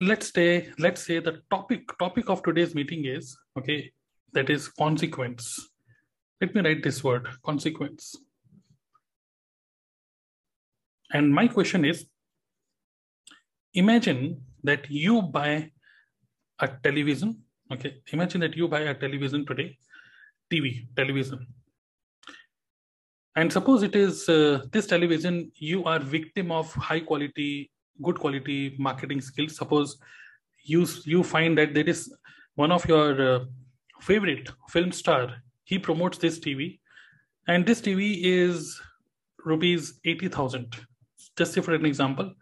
let's say let's say the topic topic of today's meeting is okay that is consequence. Let me write this word consequence. And my question is imagine that you buy a television okay imagine that you buy a television today tv television. And suppose it is uh, this television you are victim of high quality good quality marketing skills. Suppose you you find that there is one of your uh, favorite film star he promotes this tv and this tv is rupees 80000 just for an example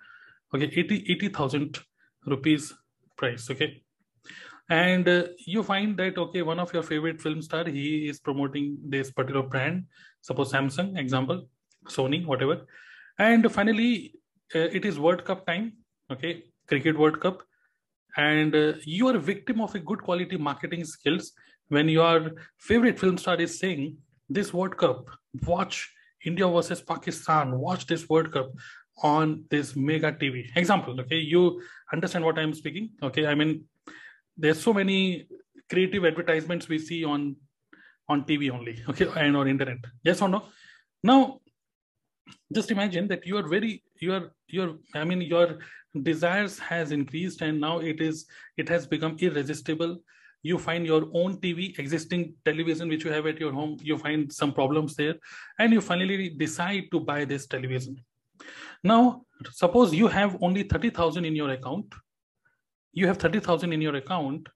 okay 80 80000 rupees price okay? And uh, you find that okay one of your favorite film star he is promoting this particular brand. Suppose samsung example sony whatever. And finally it is World Cup time, okay, cricket World Cup, and uh, you are a victim of a good quality marketing skills when your favorite film star is saying this World Cup, watch India versus Pakistan, watch this World Cup on this mega TV. Example, okay, you understand what I'm speaking? Okay, I mean, there's so many creative advertisements we see on on TV only, okay, and on internet. Yes or no? Now, just imagine that you are very your your i mean your desires has increased and now it is it has become irresistible. You find your own tv existing television which you have at your home you find some problems there and you finally decide to buy this television. Now suppose you have only 30000 in your account. You have 30000 in your account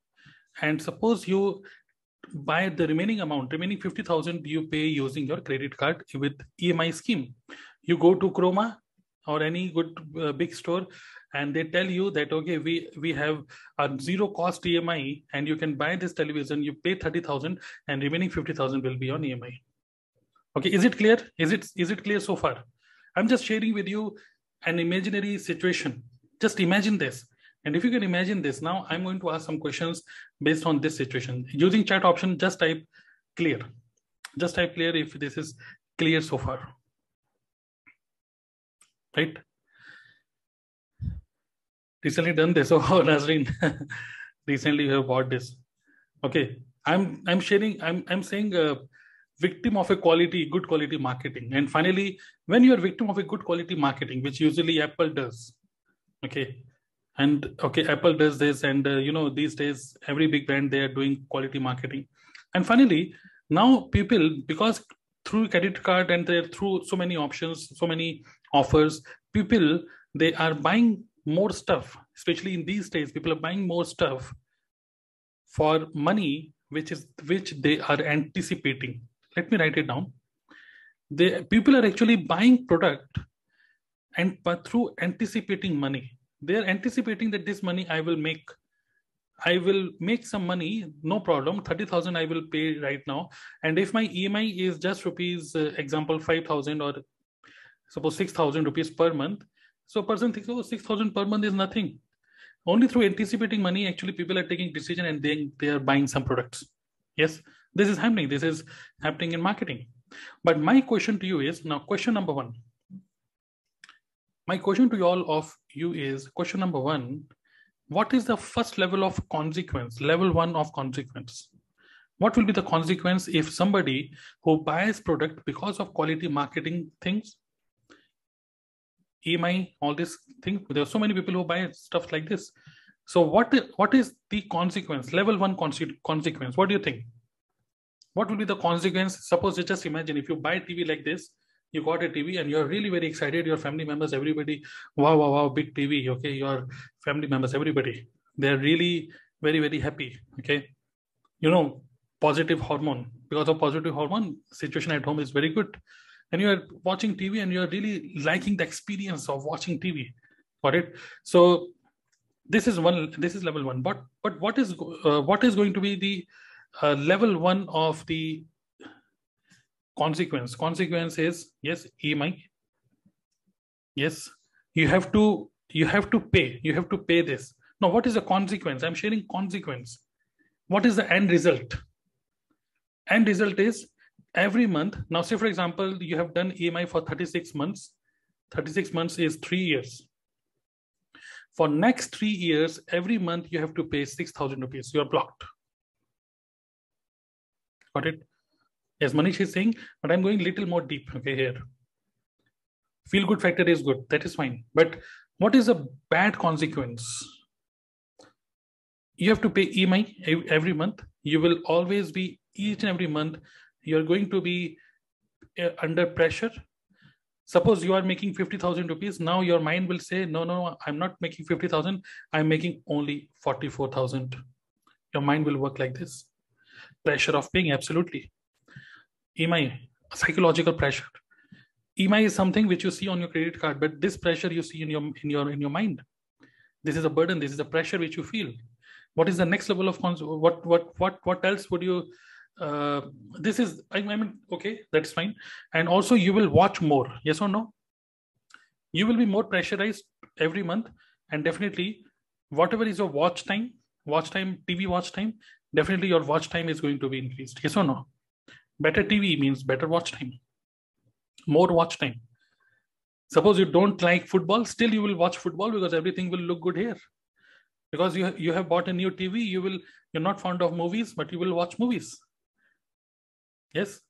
and suppose you buy the remaining amount remaining 50000 you pay using your credit card with emi scheme. You go to Croma or any good uh, big store and they tell you that okay we we have a zero cost emi and you can buy this television you pay 30000 and remaining 50000 will be on emi okay is it clear? Is it is it clear so far? I'm just sharing with you an imaginary situation. Just imagine this and if you can imagine this now i'm going to ask some questions based on this situation using chat option just type clear just type clear if this is clear so far right? Recently done this. Oh, Nazreen, recently you have bought this. Okay, I'm I'm sharing. I'm I'm saying a victim of a quality, good quality marketing. And finally, when you are victim of a good quality marketing, which usually Apple does, okay, and okay, Apple does this, and uh, you know these days every big brand they are doing quality marketing. And finally, now people because through credit card and they're through so many options, so many offers people they are buying more stuff. Especially in these days people are buying more stuff for money which is which they are anticipating. Let me write it down. The people are actually buying product and but through anticipating money they are anticipating that this money i will make i will make some money no problem. 30000 i will pay right now. And if my emi is just rupees uh, example 5000 or suppose 6000 rupees per month so person thinks oh 6000 per month is nothing. Only through anticipating money actually people are taking decision and then they are buying some products. Yes this is happening. This is happening in marketing. But my question to you is now question number one my question to you all of you is question number one what is the first level of consequence level one of consequence what will be the consequence if somebody who buys product because of quality marketing things EMI, all these things. There are so many people who buy stuff like this. So what what is the consequence? Level one consequence. What do you think? What will be the consequence? Suppose you just imagine if you buy TV like this, you got a TV and you're really very excited. Your family members, everybody, wow, wow, wow, big TV. Okay, your family members, everybody, they're really very, very happy. Okay, you know, positive hormone. Because of positive hormone, situation at home is very good and you're watching tv and you're really liking the experience of watching tv got it so this is one this is level one but but what is uh, what is going to be the uh, level one of the consequence. Consequence is yes emi yes. You have to you have to pay. You have to pay this. Now what is the consequence? I'm sharing consequence. What is the end result? End result is every month now say for example you have done emi for 36 months. 36 months is three years. For next three years, every month you have to pay 6,000 rupees. You are blocked. Got it? As Manish is saying, but I'm going little more deep, okay, here. Feel good factor is good. That is fine. But what is a bad consequence? You have to pay EMI every month. You will always be each and every month. You're going to be uh, under pressure suppose you are making 50000 rupees now your mind will say no no i'm not making 50000 i'm making only 44000 your mind will work like this pressure of paying absolutely emi psychological pressure. Emi is something which you see on your credit card but this pressure you see in your in your in your mind. This is a burden this is a pressure which you feel. What is the next level of cons- what what what what else would you uh, this is I, I mean okay that's fine. And also you will watch more yes or no? You will be more pressurized every month and definitely whatever is your watch time watch time tv watch time definitely your watch time is going to be increased yes or no better tv means better watch time. More watch time. Suppose you don't like football still you will watch football because everything will look good here. Because you, you have bought a new tv you will you're not fond of movies but you will watch movies. Yes?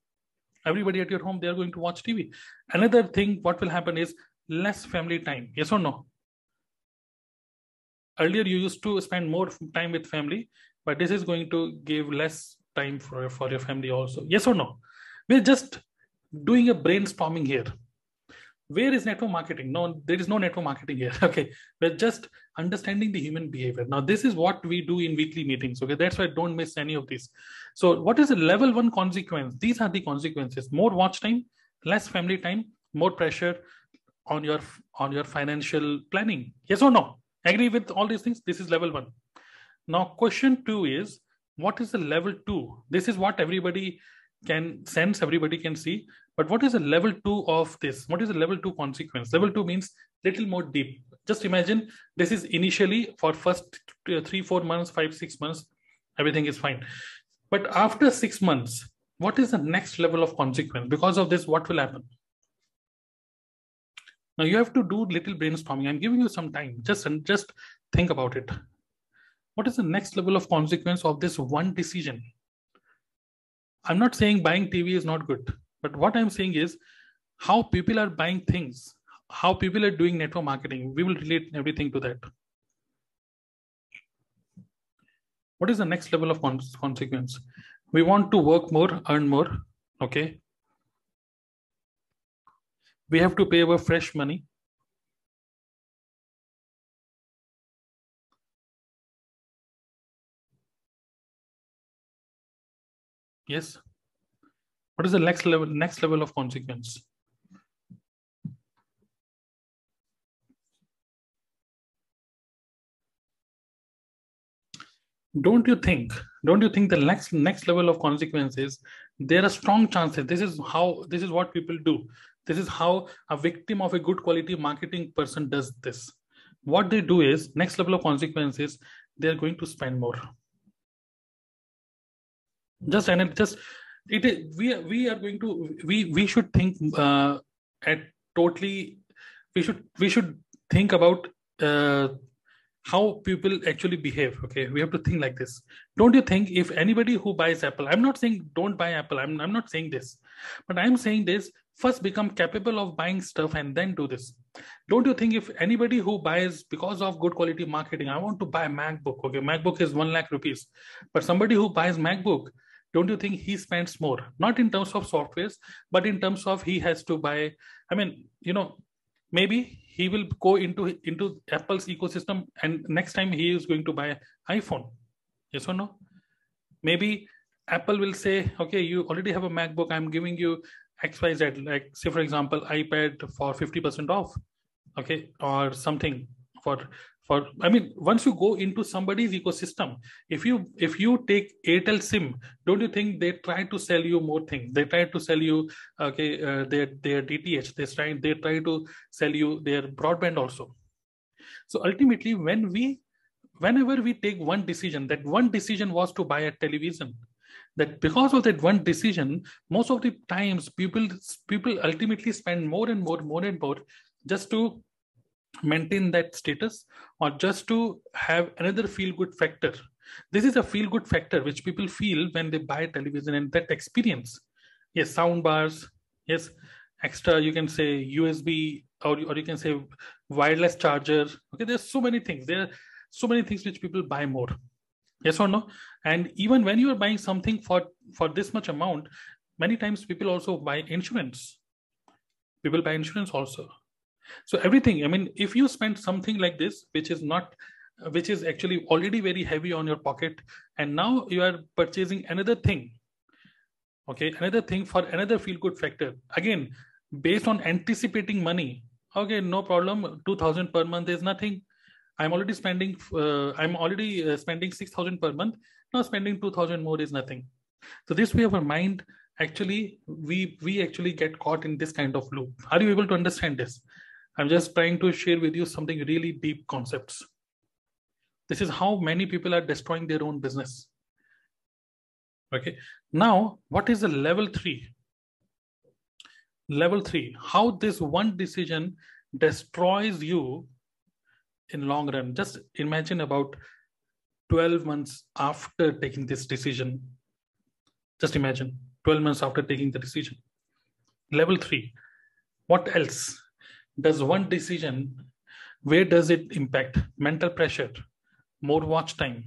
Everybody at your home they are going to watch tv another thing what will happen is less family time. Yes or no? Earlier you used to spend more time with family but this is going to give less time for, for your family also. Yes or no? We're just doing a brainstorming here. Where is network marketing? No there is no network marketing here okay? We're just understanding the human behavior. Now this is what we do in weekly meetings okay? That's why don't miss any of these. So what is the level one consequence? These are the consequences. More watch time less family time more pressure on your on your financial planning. Yes or no? Agree with all these things? This is level one. Now question two is what is the level two this is what everybody can sense everybody can see but what is the level two of this? What is the level two consequence? Level two means little more deep. Just imagine this is initially for first three, four months, five, six months, everything is fine. But after six months, what is the next level of consequence? Because of this, what will happen? Now you have to do little brainstorming. I'm giving you some time. Just just think about it. What is the next level of consequence of this one decision? I'm not saying buying TV is not good. But what I'm saying is how people are buying things, how people are doing network marketing. We will relate everything to that. What is the next level of consequence? We want to work more, earn more. Okay. We have to pay our fresh money. Yes. What is the next level next level of consequence? Don't you think don't you think the next next level of consequences there are strong chances? This is how this is what people do. This is how a victim of a good quality marketing person does this. What they do is next level of consequences they're going to spend more just and just it is we we are going to we we should think uh, at totally we should we should think about uh, how people actually behave okay? We have to think like this. Don't you think if anybody who buys apple i'm not saying don't buy apple i'm, I'm not saying this but i'm saying this first become capable of buying stuff and then do this. Don't you think if anybody who buys because of good quality marketing i want to buy macbook okay? Macbook is 1 lakh rupees but somebody who buys macbook don't you think he spends more? Not in terms of softwares but in terms of he has to buy i mean you know maybe he will go into into apple's ecosystem and next time he is going to buy iphone. Yes or no? Maybe apple will say okay you already have a macbook. I'm giving you xyz like say for example ipad for 50% off okay or something for for i mean once you go into somebody's ecosystem if you if you take airtel sim don't you think they try to sell you more things? They try to sell you okay uh, their their dth they try they try to sell you their broadband also. So ultimately when we whenever we take one decision that one decision was to buy a television that because of that one decision most of the times people people ultimately spend more and more more and more just to maintain that status or just to have another feel good factor. This is a feel good factor which people feel when they buy television and that experience. Yes sound bars yes extra you can say usb or, or you can say wireless charger. Okay there's so many things. There are so many things which people buy more. Yes or no? And even when you are buying something for for this much amount many times people also buy insurance. People buy insurance also so everything i mean if you spend something like this which is not which is actually already very heavy on your pocket and now you are purchasing another thing okay another thing for another feel good factor. Again based on anticipating money okay no problem 2000 per month is nothing. I'm already spending uh, i'm already uh, spending 6000 per month now spending 2000 more is nothing. So this way of our mind actually we we actually get caught in this kind of loop. Are you able to understand this i'm just trying to share with you something really deep concepts. This is how many people are destroying their own business. Okay. Now what is the level 3 level 3 how this one decision destroys you in long run. Just imagine about 12 months after taking this decision. Just imagine 12 months after taking the decision. Level 3 what else does one decision where does it impact mental pressure more watch time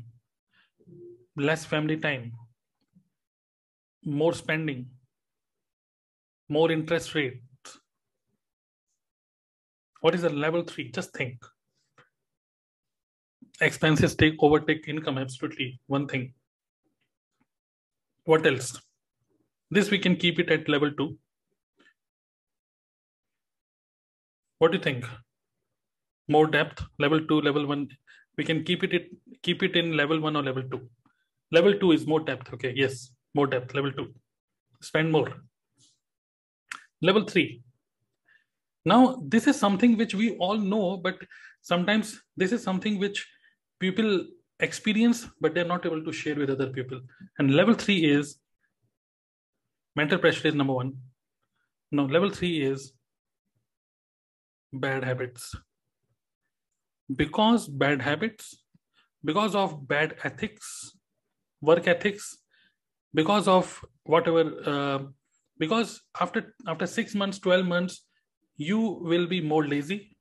less family time more spending more interest rate what is the level three? Just think. Expenses take overtake income, absolutely. One thing. What else? This we can keep it at level two. What do you think? More depth, level two, level one. We can keep it, it keep it in level one or level two. Level two is more depth. Okay, yes, more depth. Level two. Spend more. Level three, now, this is something which we all know, but sometimes this is something which people experience, but they're not able to share with other people. And level three is mental pressure is number one. Now, level three is bad habits. Because bad habits, because of bad ethics, work ethics, because of whatever, uh, because after after six months, twelve months, you will be more lazy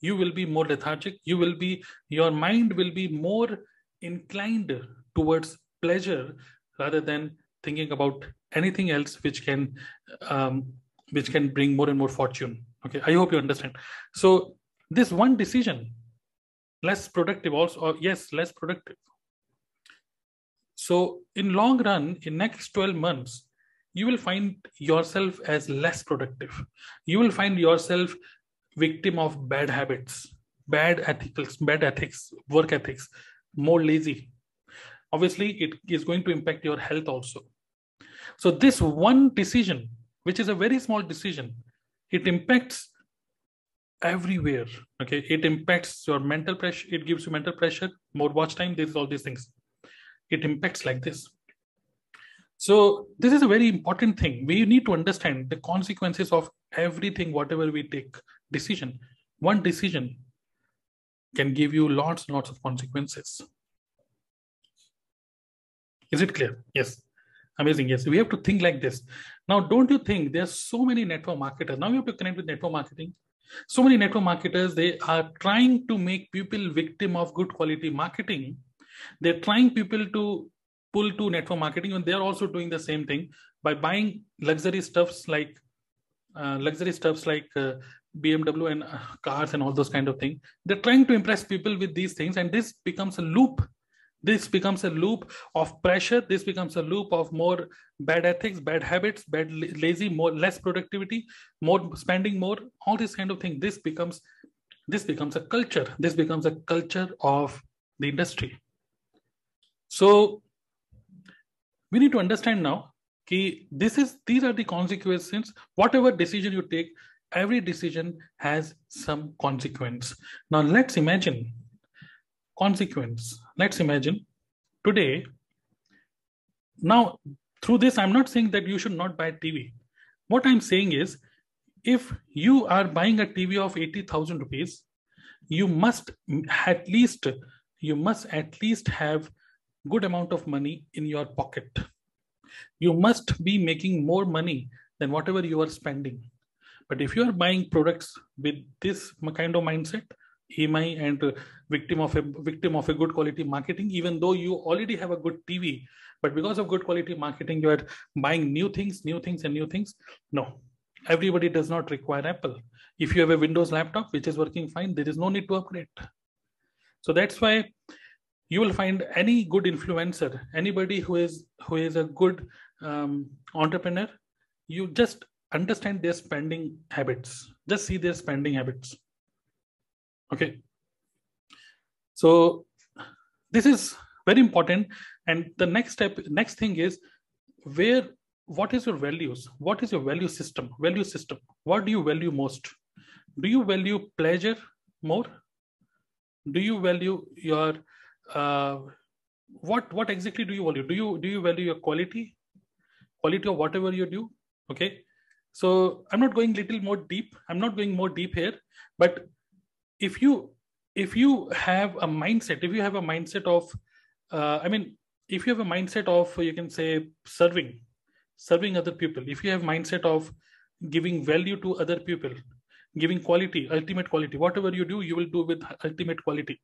you will be more lethargic you will be your mind will be more inclined towards pleasure rather than thinking about anything else which can um, which can bring more and more fortune okay i hope you understand. So this one decision less productive also or yes less productive. So in long run in next 12 months you will find yourself as less productive. You will find yourself victim of bad habits bad ethics bad ethics work ethics more lazy. Obviously it is going to impact your health also. So this one decision which is a very small decision it impacts everywhere okay it impacts your mental pressure it gives you mental pressure more watch time this all these things it impacts like this so this is a very important thing. We need to understand the consequences of everything, whatever we take decision. One decision can give you lots and lots of consequences. Is it clear? Yes. Amazing. Yes. We have to think like this. Now, don't you think there's so many network marketers? Now you have to connect with network marketing. So many network marketers, they are trying to make people victim of good quality marketing. They're trying people to pull to network marketing and they're also doing the same thing by buying luxury stuffs like uh, luxury stuffs like uh, bmw and uh, cars and all those kind of things they're trying to impress people with these things and this becomes a loop this becomes a loop of pressure. This becomes a loop of more bad ethics bad habits bad lazy more less productivity more spending more all this kind of thing. This becomes this becomes a culture. This becomes a culture of the industry. So we need to understand now that this is these are the consequences. Whatever decision you take every decision has some consequence. Now let's imagine consequence let's imagine today now through this i'm not saying that you should not buy tv what i'm saying is if you are buying a TV of 80,000 rupees, you must at least you must at least have good amount of money in your pocket. You must be making more money than whatever you are spending. But if you are buying products with this kind of mindset, EMI and victim of a victim of a good quality marketing, even though you already have a good TV, but because of good quality marketing, you are buying new things, new things, and new things. No, everybody does not require Apple. If you have a Windows laptop which is working fine, there is no need to upgrade. So that's why you will find any good influencer, anybody who is who is a good um, entrepreneur, you just understand their spending habits. Just see their spending habits. Okay. So this is very important. And the next step, next thing is where what is your values? What is your value system? Value system. What do you value most? Do you value pleasure more? Do you value your uh, what what exactly do you value? Do you do you value your quality, quality of whatever you do? Okay, so I'm not going little more deep. I'm not going more deep here, but if you if you have a mindset, if you have a mindset of, uh, I mean, if you have a mindset of you can say serving, serving other people. If you have mindset of giving value to other people, giving quality, ultimate quality, whatever you do, you will do with ultimate quality.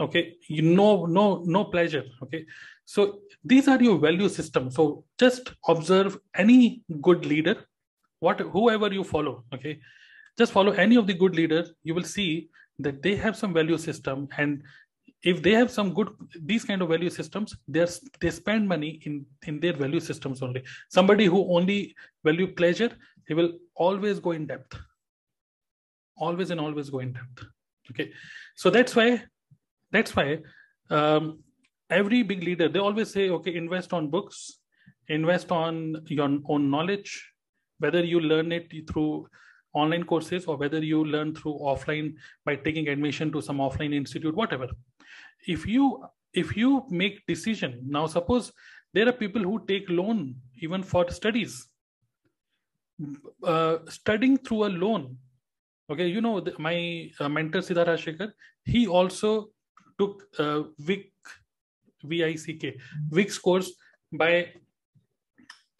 Okay? You know no no pleasure. Okay? So these are your value system. So just observe any good leader what whoever you follow. Okay? Just follow any of the good leaders you will see that they have some value system and if they have some good these kind of value systems they're they spend money in in their value systems only. Somebody who only value pleasure he will always go in depth. Always and always go in depth. Okay. So that's why that's why um, every big leader they always say okay invest on books invest on your own knowledge whether you learn it through online courses or whether you learn through offline by taking admission to some offline institute whatever if you if you make decision now suppose there are people who take loan even for studies uh, studying through a loan okay you know my uh, mentor siddharth Shekhar, he also took uh, Vick, V-I-C-K, Vick's course by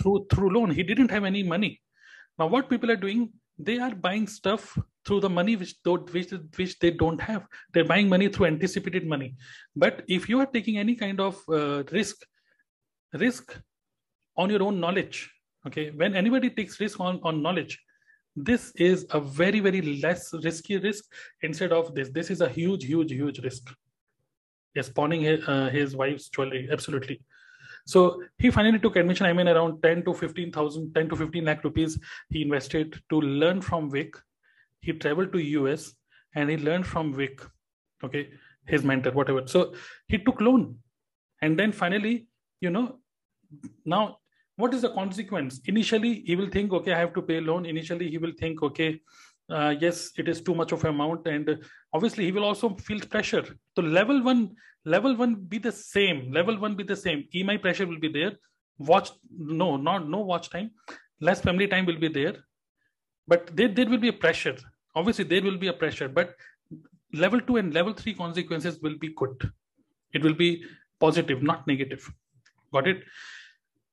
through through loan. He didn't have any money. Now, what people are doing, they are buying stuff through the money which which, which they don't have. They're buying money through anticipated money. But if you are taking any kind of uh, risk, risk on your own knowledge, okay, when anybody takes risk on, on knowledge, this is a very, very less risky risk instead of this. This is a huge, huge, huge risk. Yes, pawning his, uh, his wife's jewelry, absolutely. So he finally took admission. I mean, around 10 to 15,000, 10 to 15 lakh rupees he invested to learn from Vick. He traveled to US and he learned from Vick, okay, his mentor, whatever. So he took loan. And then finally, you know, now what is the consequence? Initially, he will think, okay, I have to pay loan. Initially, he will think, okay, uh, yes, it is too much of amount, and obviously he will also feel pressure. So level one, level one be the same. Level one be the same. EMI pressure will be there. Watch no, not no watch time. Less family time will be there, but there there will be a pressure. Obviously there will be a pressure, but level two and level three consequences will be good. It will be positive, not negative. Got it?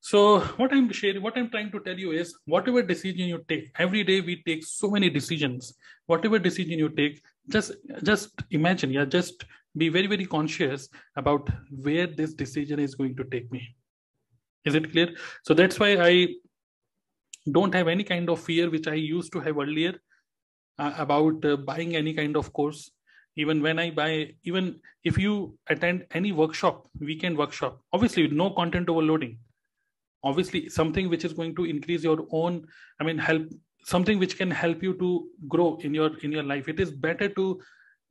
So what I'm sharing, what I'm trying to tell you is whatever decision you take, every day we take so many decisions. Whatever decision you take, just just imagine, yeah, just be very, very conscious about where this decision is going to take me. Is it clear? So that's why I don't have any kind of fear which I used to have earlier uh, about uh, buying any kind of course. Even when I buy, even if you attend any workshop, weekend workshop, obviously no content overloading obviously something which is going to increase your own i mean help something which can help you to grow in your in your life. It is better to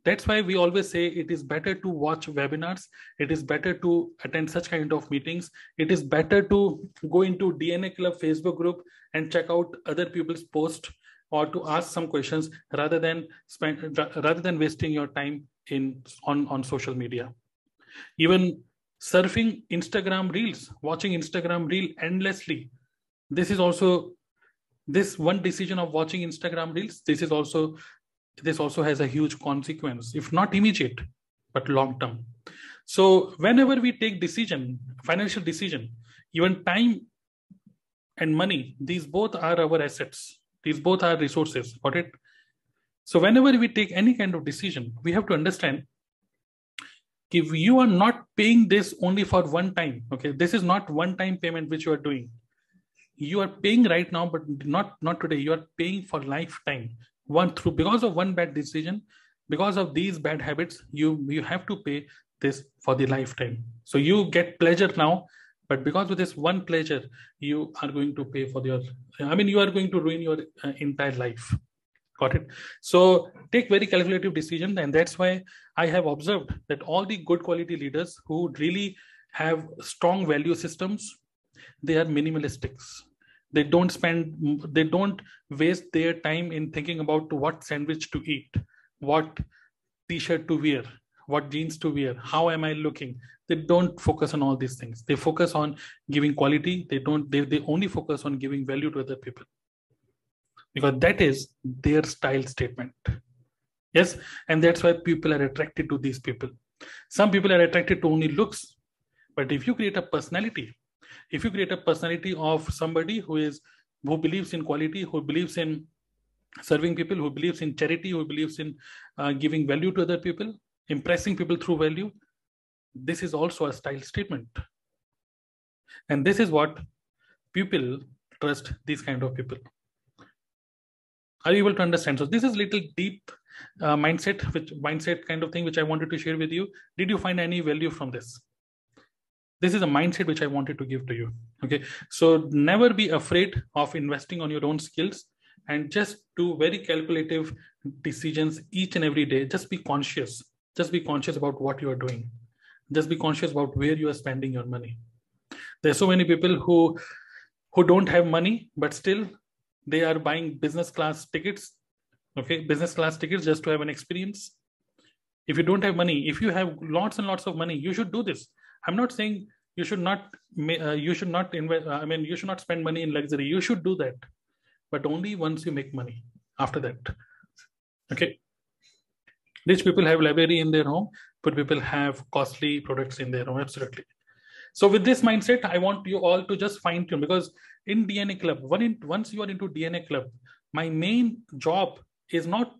that's why we always say it is better to watch webinars. It is better to attend such kind of meetings. It is better to go into dna club facebook group and check out other people's posts or to ask some questions rather than spend rather than wasting your time in on on social media. Even surfing Instagram reels, watching Instagram reel endlessly. This is also this one decision of watching instagram reels this is also this also has a huge consequence if not immediate but long term. So whenever we take decision financial decision even time and money these both are our assets. These both are resources got it? So whenever we take any kind of decision we have to understand if you are not paying this only for one time okay this is not one time payment which you are doing. You are paying right now but not not today. You are paying for lifetime. One through because of one bad decision because of these bad habits you you have to pay this for the lifetime. So you get pleasure now but because of this one pleasure you are going to pay for your i mean you are going to ruin your uh, entire life got it? So take very calculative decision and that's why i have observed that all the good quality leaders who really have strong value systems they are minimalistics they don't spend they don't waste their time in thinking about what sandwich to eat what t-shirt to wear what jeans to wear how am i looking? They don't focus on all these things. They focus on giving quality. They don't they, they only focus on giving value to other people because that is their style statement. Yes? And that's why people are attracted to these people. Some people are attracted to only looks. But if you create a personality if you create a personality of somebody who is who believes in quality who believes in serving people who believes in charity who believes in uh, giving value to other people impressing people through value this is also a style statement. And this is what people trust these kind of people are you able to understand? So this is little deep uh, mindset which mindset kind of thing which i wanted to share with you. Did you find any value from this? This is a mindset which i wanted to give to you. Okay. So never be afraid of investing on your own skills and just do very calculative decisions each and every day. Just be conscious. Just be conscious about what you are doing. Just be conscious about where you are spending your money. There's so many people who who don't have money but still they are buying business class tickets okay? Business class tickets just to have an experience. If you don't have money if you have lots and lots of money you should do this. I'm not saying you should not uh, you should not invest i mean you should not spend money in luxury. You should do that. But only once you make money after that. Okay? Rich people have library in their home. But people have costly products in their home. Absolutely so with this mindset i want you all to just fine tune because in dna club in, once you are into dna club my main job is not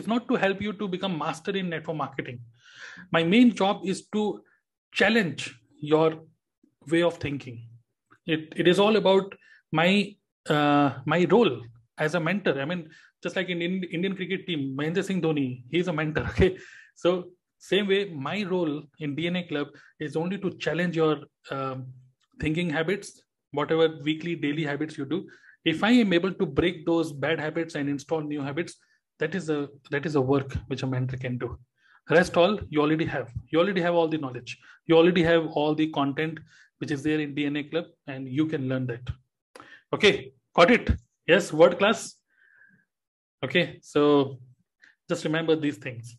is not to help you to become master in network marketing. My main job is to challenge your way of thinking. It, it is all about my uh, my role as a mentor. I mean just like in, in indian cricket team mahendra singh dhoni he's a mentor okay? So same way my role in dna club is only to challenge your um, thinking habits whatever weekly daily habits you do. If i am able to break those bad habits and install new habits that is a that is a work which a mentor can do. Rest all you already have. You already have all the knowledge. You already have all the content which is there in dna club and you can learn that. Okay got it? Yes word class? Okay so just remember these things